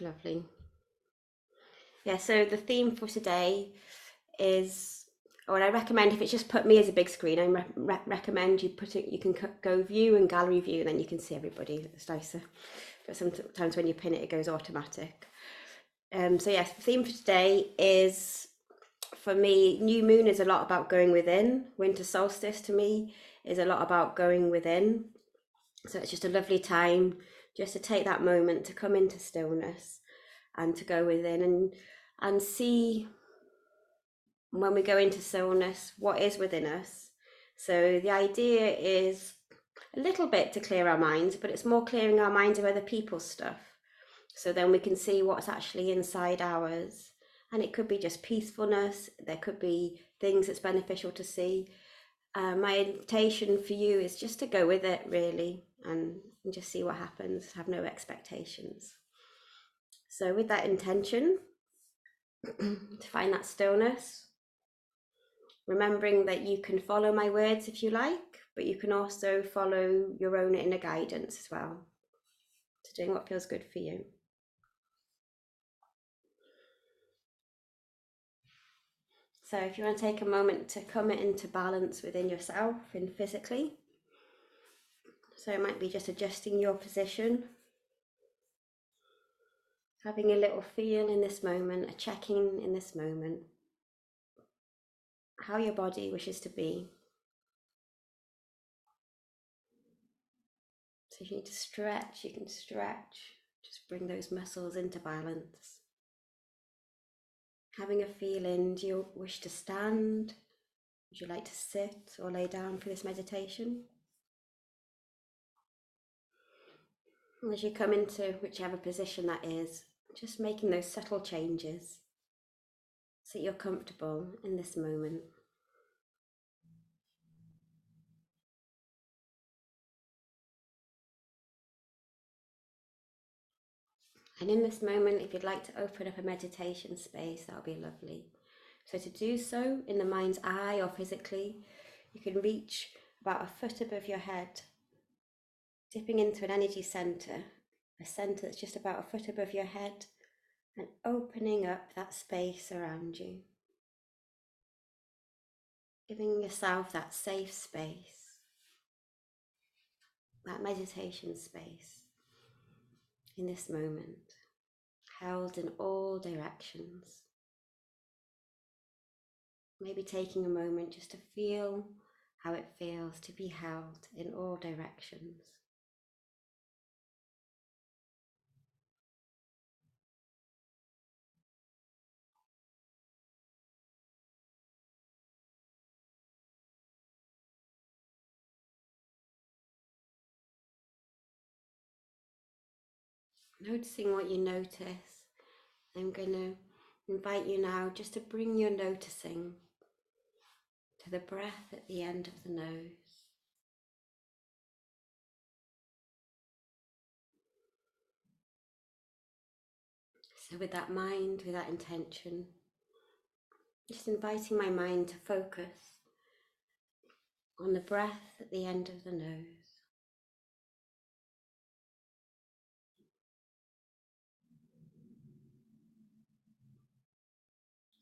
Lovely. Yeah, so the theme for today is, or I recommend if it's just put me as a big screen, I re- recommend you put it, you can go view and gallery view, and then you can see everybody. It's nicer. But sometimes when you pin it, it goes automatic. Um, so yes, the theme for today is for me, new moon is a lot about going within. Winter solstice to me is a lot about going within. So it's just a lovely time just to take that moment to come into stillness and to go within and and see when we go into stillness what is within us. So the idea is a little bit to clear our minds, but it's more clearing our minds of other people's stuff. So then we can see what's actually inside ours. And it could be just peacefulness, there could be things that's beneficial to see. Uh, my invitation for you is just to go with it, really, and, just see what happens, have no expectations. So, with that intention, to find that stillness, remembering that you can follow my words if you like, but you can also follow your own inner guidance as well to doing what feels good for you. So if you want to take a moment to come into balance within yourself and physically. So it might be just adjusting your position, having a little feel in this moment, a checking in this moment, how your body wishes to be. So if you need to stretch, you can stretch, just bring those muscles into balance having a feeling do you wish to stand? Would you like to sit or lay down for this meditation? As you come into whichever position that is, just making those subtle changes so you're comfortable in this moment. And in this moment, if you'd like to open up a meditation space, that would be lovely. So, to do so in the mind's eye or physically, you can reach about a foot above your head, dipping into an energy center, a center that's just about a foot above your head, and opening up that space around you. Giving yourself that safe space, that meditation space in this moment, held in all directions. Maybe taking a moment just to feel how it feels to be held in all directions. Noticing what you notice. I'm going to invite you now just to bring your noticing to the breath at the end of the nose. So, with that mind, with that intention, just inviting my mind to focus on the breath at the end of the nose.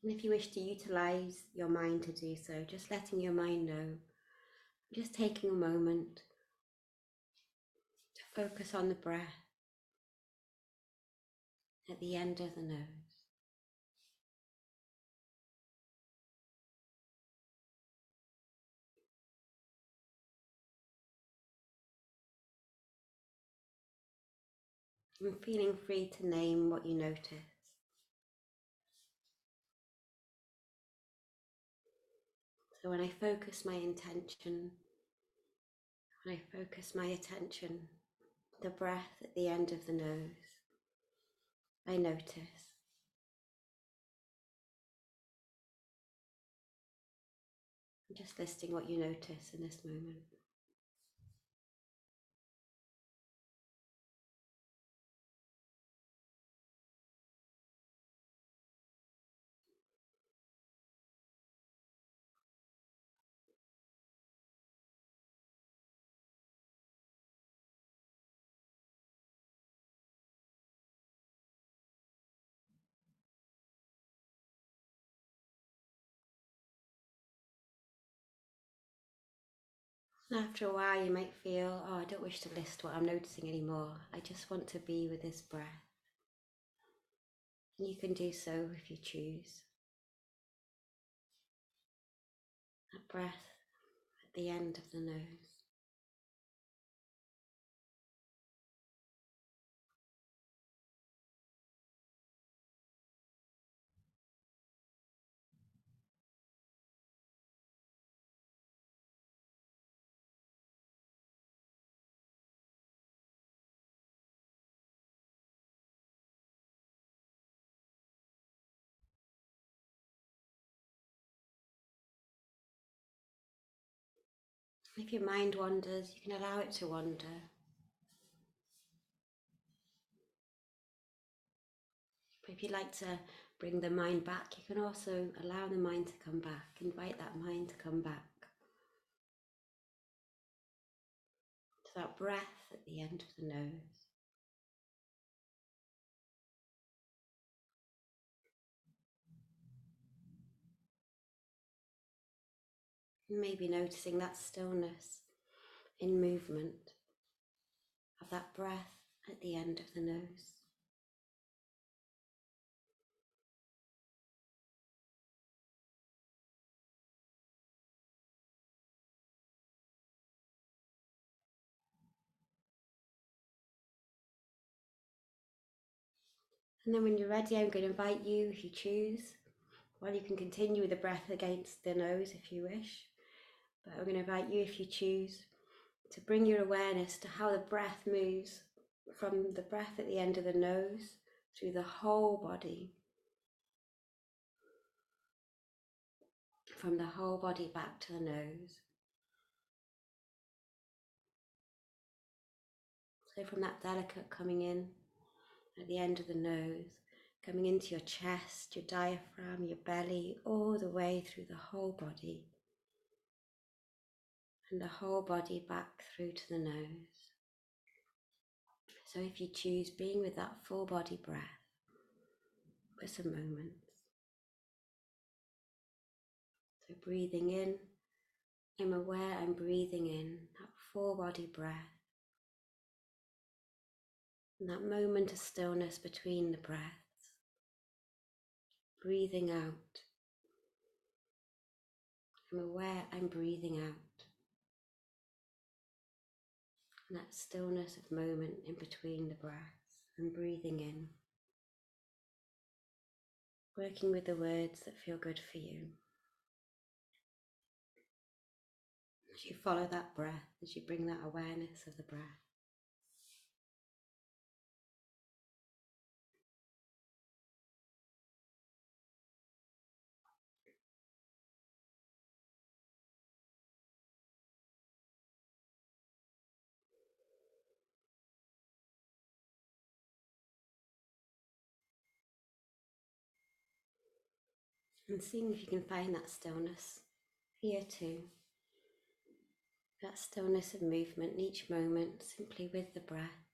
And if you wish to utilize your mind to do so, just letting your mind know, just taking a moment to focus on the breath at the end of the nose. And feeling free to name what you notice. When I focus my intention, when I focus my attention, the breath at the end of the nose, I notice. I'm just listing what you notice in this moment. And after a while, you might feel, oh, I don't wish to list what I'm noticing anymore. I just want to be with this breath. And you can do so if you choose. That breath at the end of the nose. If your mind wanders, you can allow it to wander. But if you'd like to bring the mind back, you can also allow the mind to come back, invite that mind to come back. To that breath at the end of the nose. Maybe noticing that stillness in movement of that breath at the end of the nose. And then when you're ready, I'm going to invite you, if you choose, well, you can continue with the breath against the nose if you wish. But I'm going to invite you, if you choose, to bring your awareness to how the breath moves from the breath at the end of the nose through the whole body. From the whole body back to the nose. So, from that delicate coming in at the end of the nose, coming into your chest, your diaphragm, your belly, all the way through the whole body. And the whole body back through to the nose. So if you choose being with that full body breath for some moments. So breathing in, I'm aware I'm breathing in that full body breath. And that moment of stillness between the breaths. Breathing out. I'm aware I'm breathing out. And that stillness of moment in between the breaths and breathing in. Working with the words that feel good for you. As you follow that breath, as you bring that awareness of the breath. And seeing if you can find that stillness here too. That stillness of movement in each moment, simply with the breath.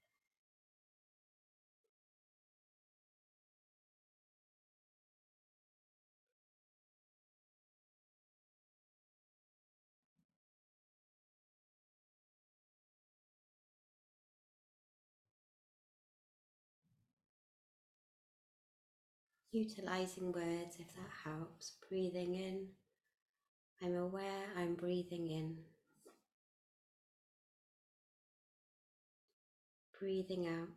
Utilizing words if that helps. Breathing in. I'm aware I'm breathing in. Breathing out.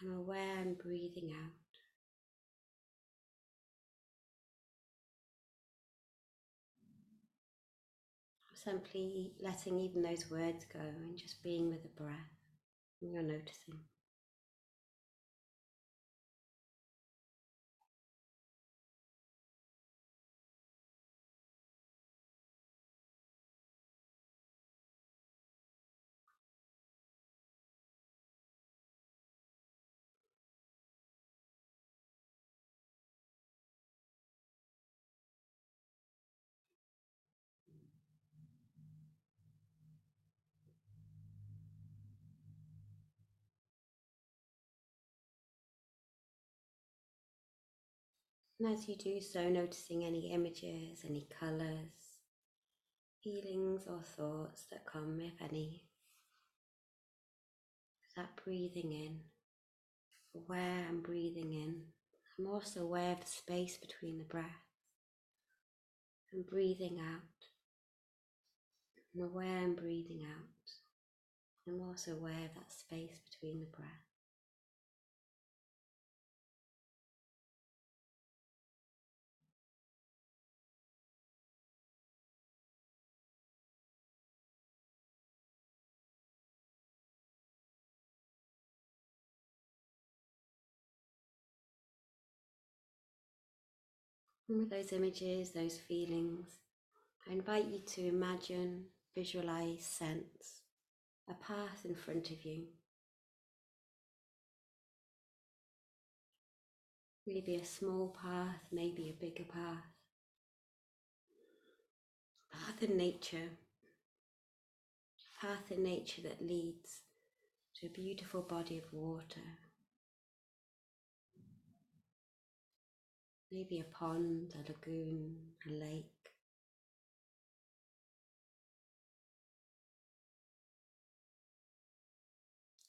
I'm aware I'm breathing out. Simply letting even those words go and just being with the breath. And you're noticing. And as you do so, noticing any images, any colours, feelings or thoughts that come, if any. That breathing in, aware I'm breathing in. I'm also aware of the space between the breath and breathing out. I'm aware I'm breathing out. I'm also aware of that space between the breath. With those images, those feelings, I invite you to imagine, visualize, sense a path in front of you. Maybe a small path, maybe a bigger path. Path in nature. Path in nature that leads to a beautiful body of water. Maybe a pond, a lagoon, a lake.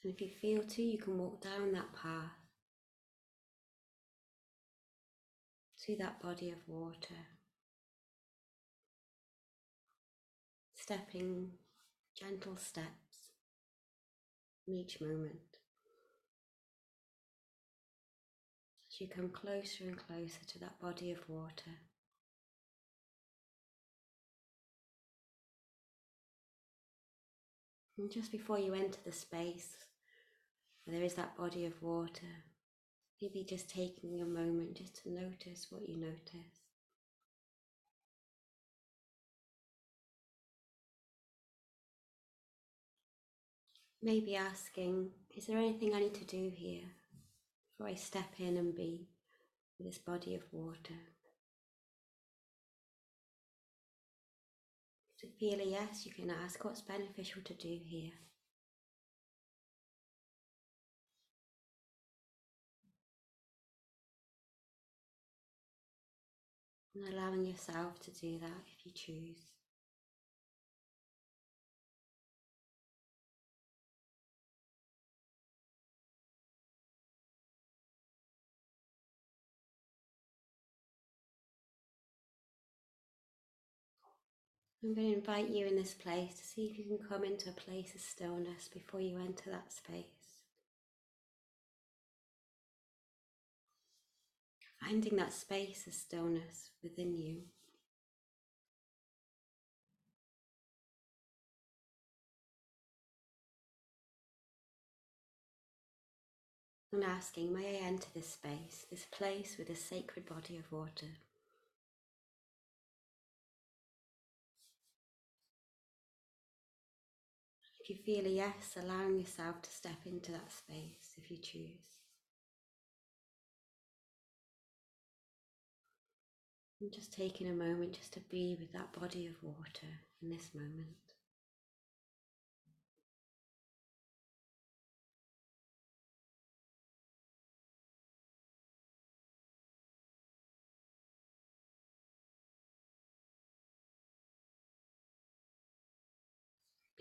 And if you feel to, you can walk down that path to that body of water, stepping gentle steps in each moment. You come closer and closer to that body of water. And just before you enter the space, there is that body of water. Maybe just taking a moment just to notice what you notice. Maybe asking, is there anything I need to do here before I step in and be with this body of water? To feel a yes, you can ask what's beneficial to do here. and allowing yourself to do that if you choose. I'm going to invite you in this place to see if you can come into a place of stillness before you enter that space. Finding that space of stillness within you. And asking, may I enter this space, this place with a sacred body of water? If you feel a yes, allowing yourself to step into that space if you choose. And just taking a moment just to be with that body of water in this moment.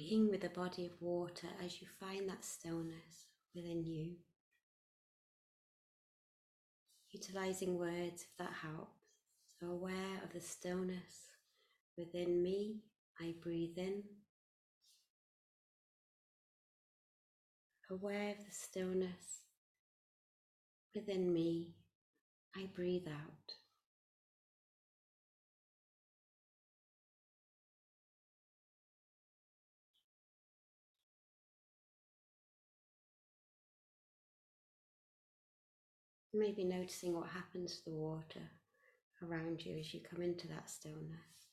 Being with the body of water as you find that stillness within you. Utilizing words if that helps. So aware of the stillness within me, I breathe in. Aware of the stillness within me, I breathe out. Maybe noticing what happens to the water around you as you come into that stillness.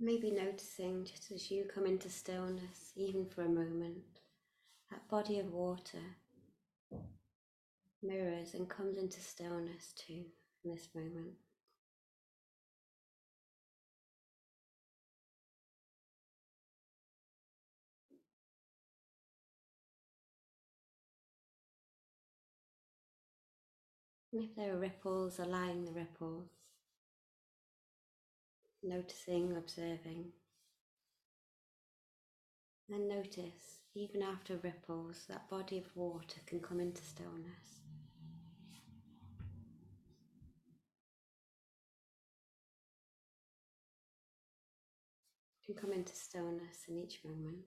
Maybe noticing just as you come into stillness, even for a moment, that body of water mirrors and comes into stillness too in this moment. And if there are ripples, allowing the ripples, noticing, observing. And notice, even after ripples, that body of water can come into stillness. Can come into stillness in each moment.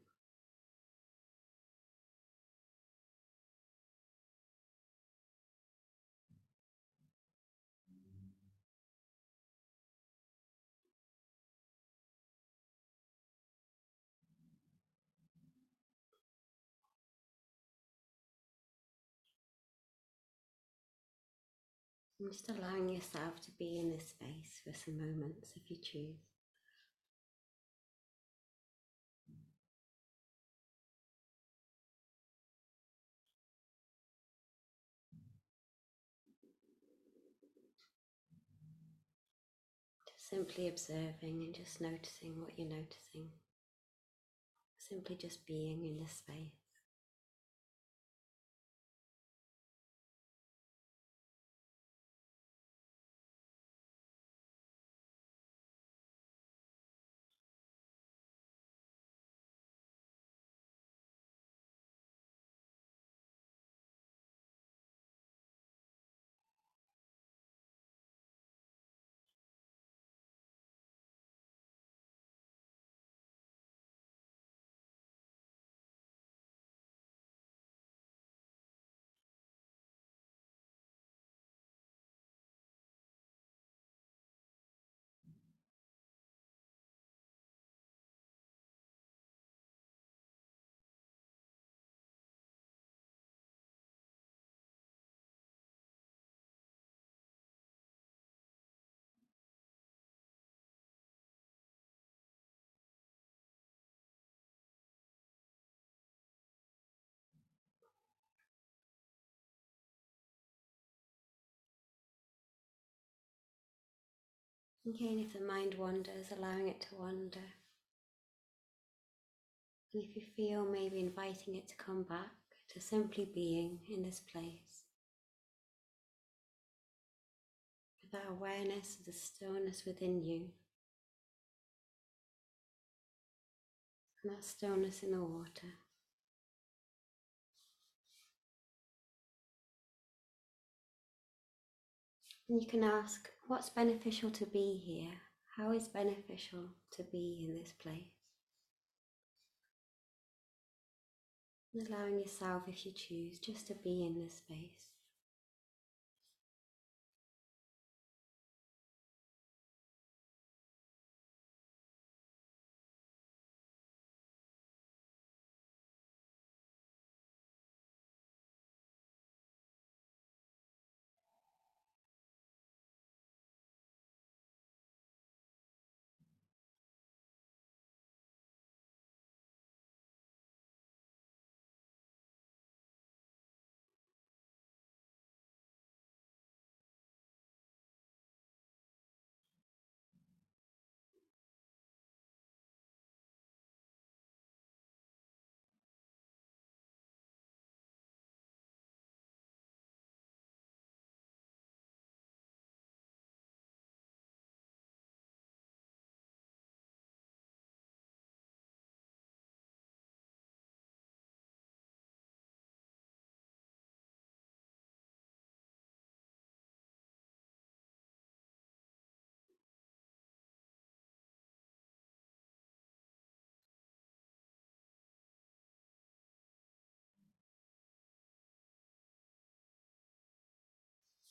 And just allowing yourself to be in this space for some moments if you choose. Just simply observing and just noticing what you're noticing. Simply just being in this space. Again, if the mind wanders, allowing it to wander. And if you feel maybe inviting it to come back to simply being in this place. With that awareness of the stillness within you. And that stillness in the water. And you can ask, what's beneficial to be here? How is beneficial to be in this place? And allowing yourself, if you choose, just to be in this space.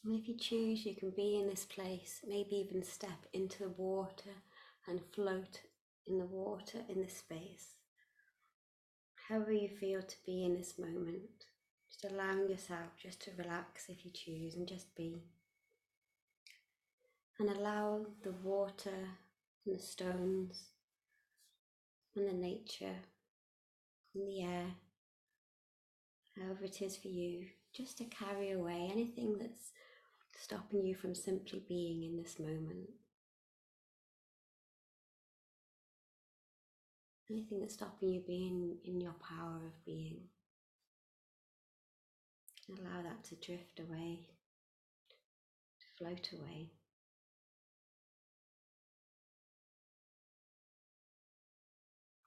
And if you choose, you can be in this place, maybe even step into the water and float in the water in this space. However, you feel to be in this moment, just allowing yourself just to relax if you choose and just be. And allow the water and the stones and the nature and the air, however it is for you, just to carry away anything that's stopping you from simply being in this moment. Anything that's stopping you being in your power of being. Allow that to drift away, to float away.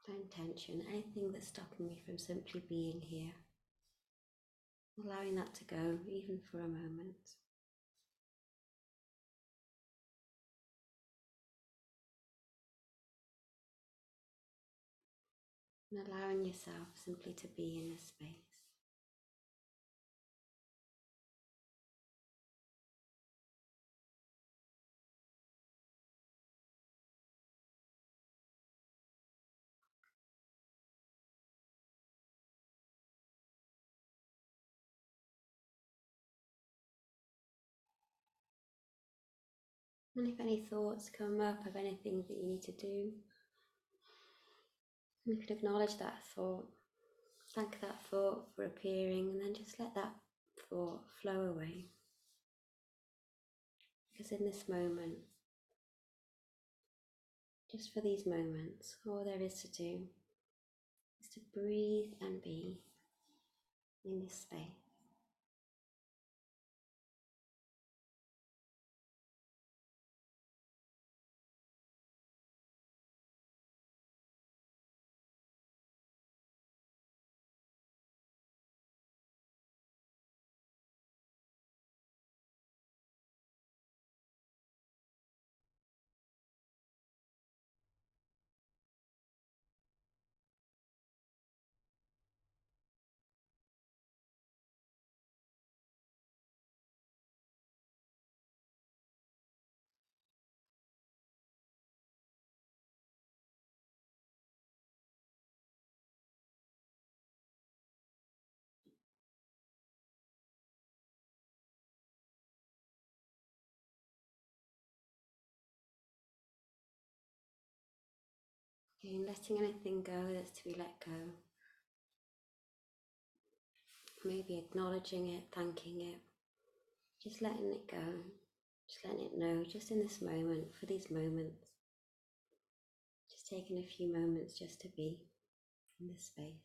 No intention, anything that's stopping me from simply being here. Allowing that to go, even for a moment. And allowing yourself simply to be in this space. And if any thoughts come up of anything that you need to do, you can acknowledge that thought, thank that thought for appearing, and then just let that thought flow away. Because in this moment, just for these moments, all there is to do is to breathe and be in this space. Again, letting anything go that's to be let go. Maybe acknowledging it, thanking it, just letting it go, just letting it know, just in this moment, for these moments. Just taking a few moments just to be in this space.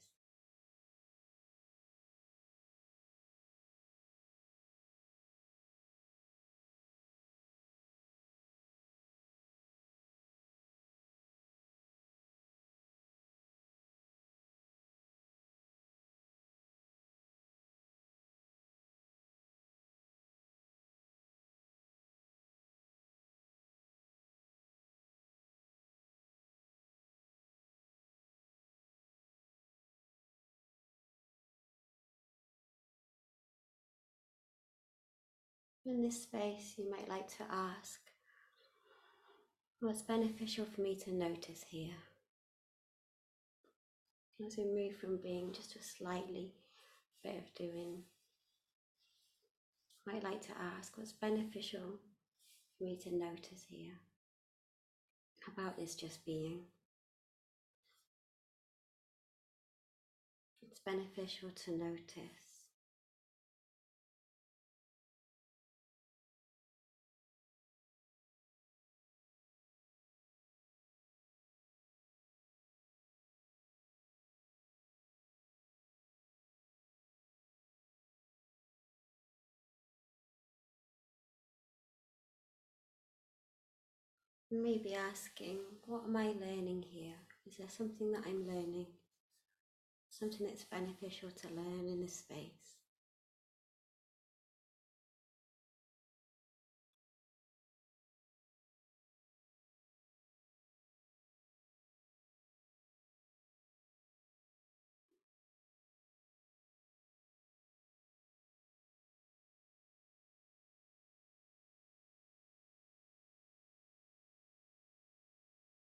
In this space, you might like to ask what's beneficial for me to notice here. As we move from being just a slightly bit of doing, might like to ask what's beneficial for me to notice here about this just being. It's beneficial to notice Maybe asking, what am I learning here? Is there something that I'm learning? Something that's beneficial to learn in this space?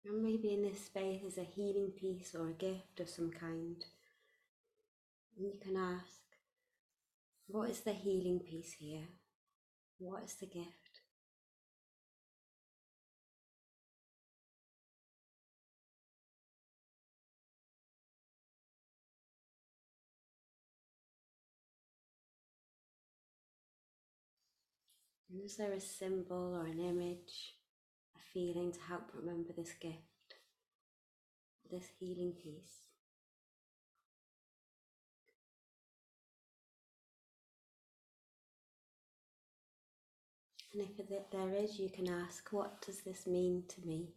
And maybe in this space is a healing piece or a gift of some kind. And you can ask, what is the healing piece here? What is the gift? And is there a symbol or an image feeling to help remember this gift, this healing piece? And if there is, you can ask, what does this mean to me?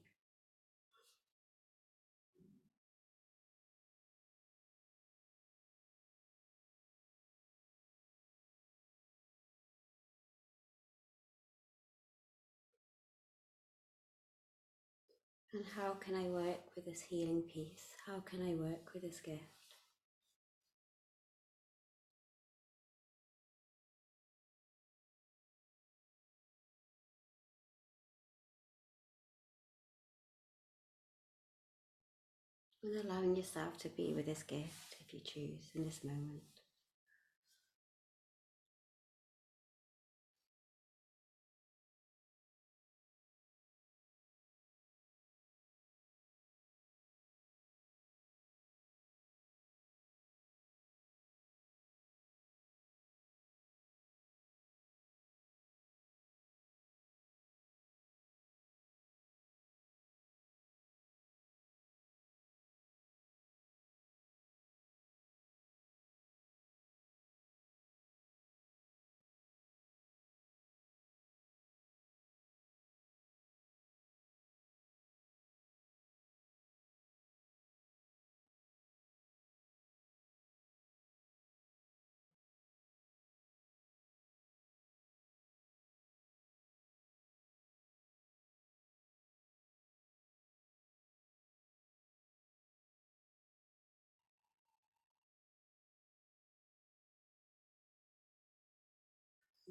And how can I work with this healing piece? How can I work with this gift? And allowing yourself to be with this gift if you choose in this moment.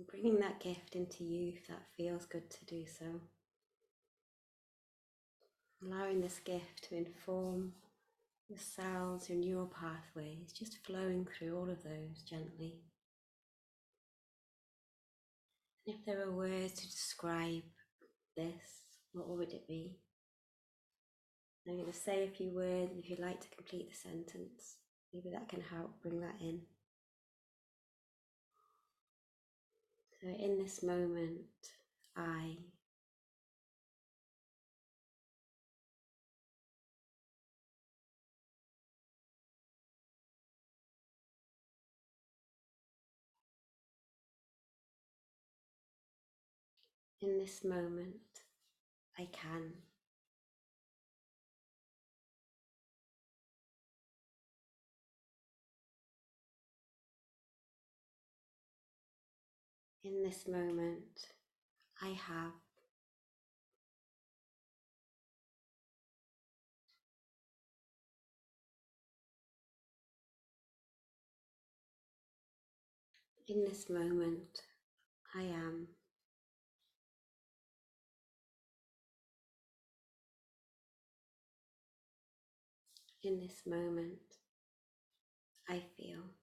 Bringing that gift into you if that feels good to do so. Allowing this gift to inform your cells, your neural pathways, just flowing through all of those gently. And if there were words to describe this, what would it be? I'm going to say a few words, if you'd like to complete the sentence, maybe that can help bring that in. So, in this moment, I in this moment, I can. In this moment, I have. In this moment, I am. In this moment, I feel.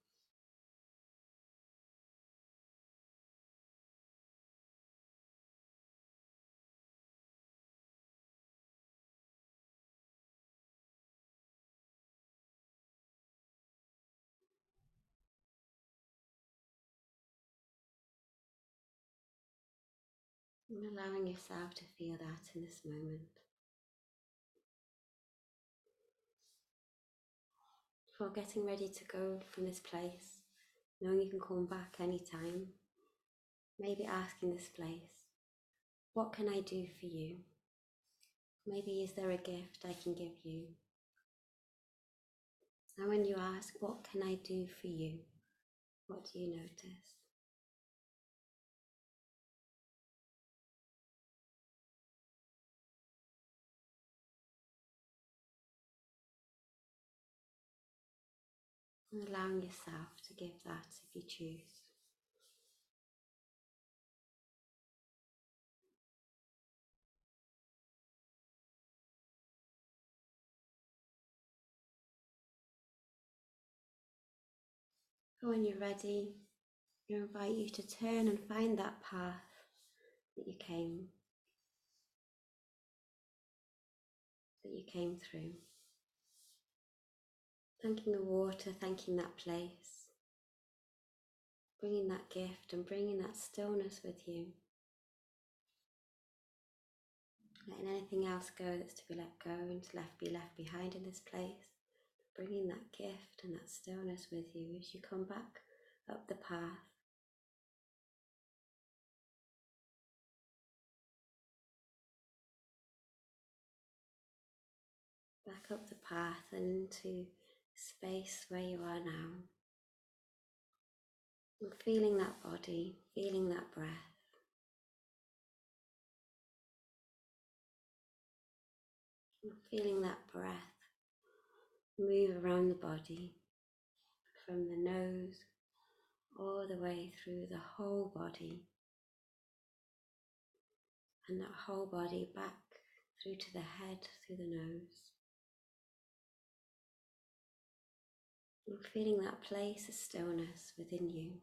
And allowing yourself to feel that in this moment. Before getting ready to go from this place, knowing you can come back anytime, maybe asking this place, what can I do for you? Maybe is there a gift I can give you? And when you ask, what can I do for you? What do you notice? And allowing yourself to give that if you choose. when you're ready, I invite you to turn and find that path that you came that you came through. Thanking the water, thanking that place, bringing that gift and bringing that stillness with you letting anything else go that's to be let go and to left be left behind in this place. Bringing that gift and that stillness with you as you come back up the path. Back up the path and into space where you are now. And feeling that body, feeling that breath. feeling that breath move around the body from the nose all the way through the whole body and that whole body back through to the head, through the nose. And feeling that place of stillness within you.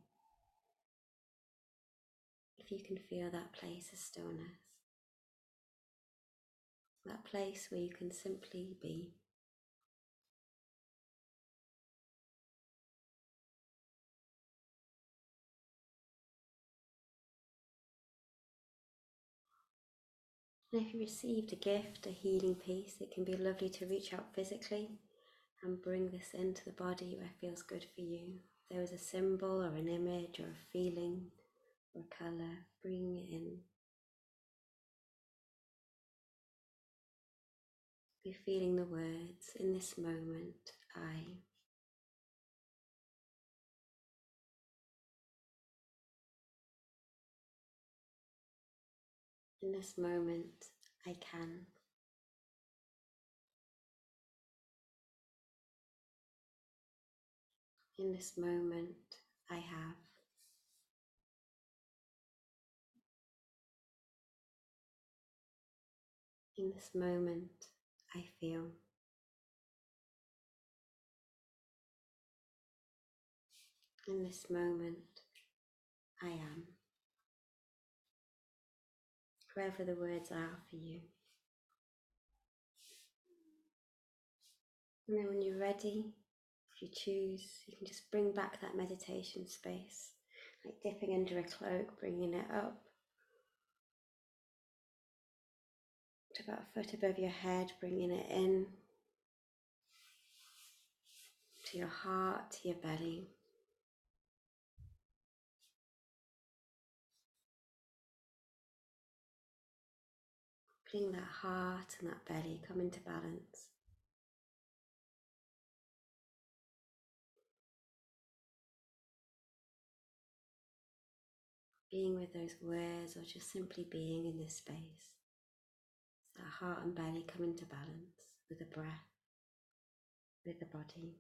If you can feel that place of stillness that place where you can simply be. And if you received a gift, a healing piece, it can be lovely to reach out physically and bring this into the body where it feels good for you. If there was a symbol or an image or a feeling or a colour, bring it in. Be feeling the words in this moment, I. In this moment, I can. In this moment, I have. In this moment, I feel. In this moment, I am. Wherever the words are for you. And then when you're ready, you choose, you can just bring back that meditation space, like dipping under a cloak, bringing it up to about a foot above your head, bringing it in to your heart, to your belly. Feeling that heart and that belly come into balance. Being with those words or just simply being in this space that heart and belly come into balance with the breath, with the body.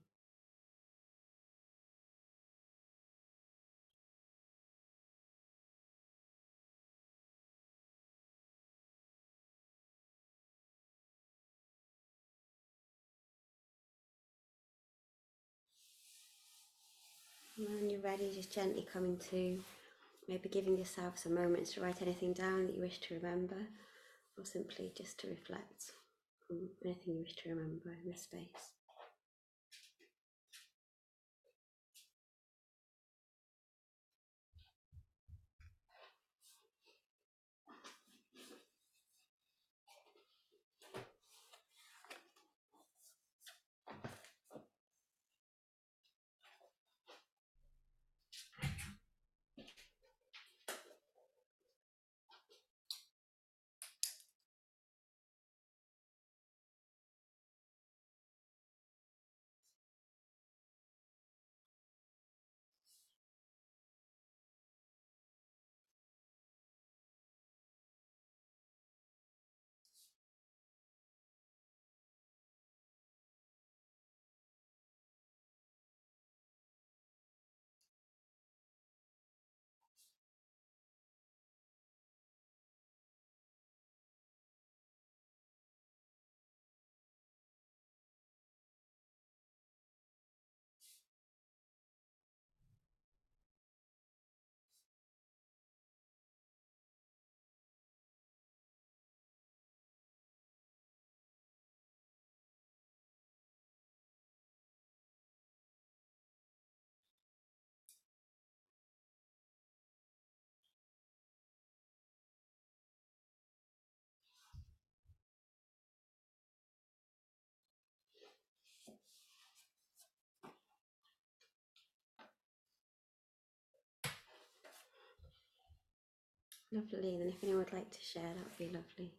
When you're ready, just gently coming to, maybe giving yourself some moments to write anything down that you wish to remember or simply just to reflect on anything you wish to remember in this space. Lovely. Then if anyone would like to share, that would be lovely.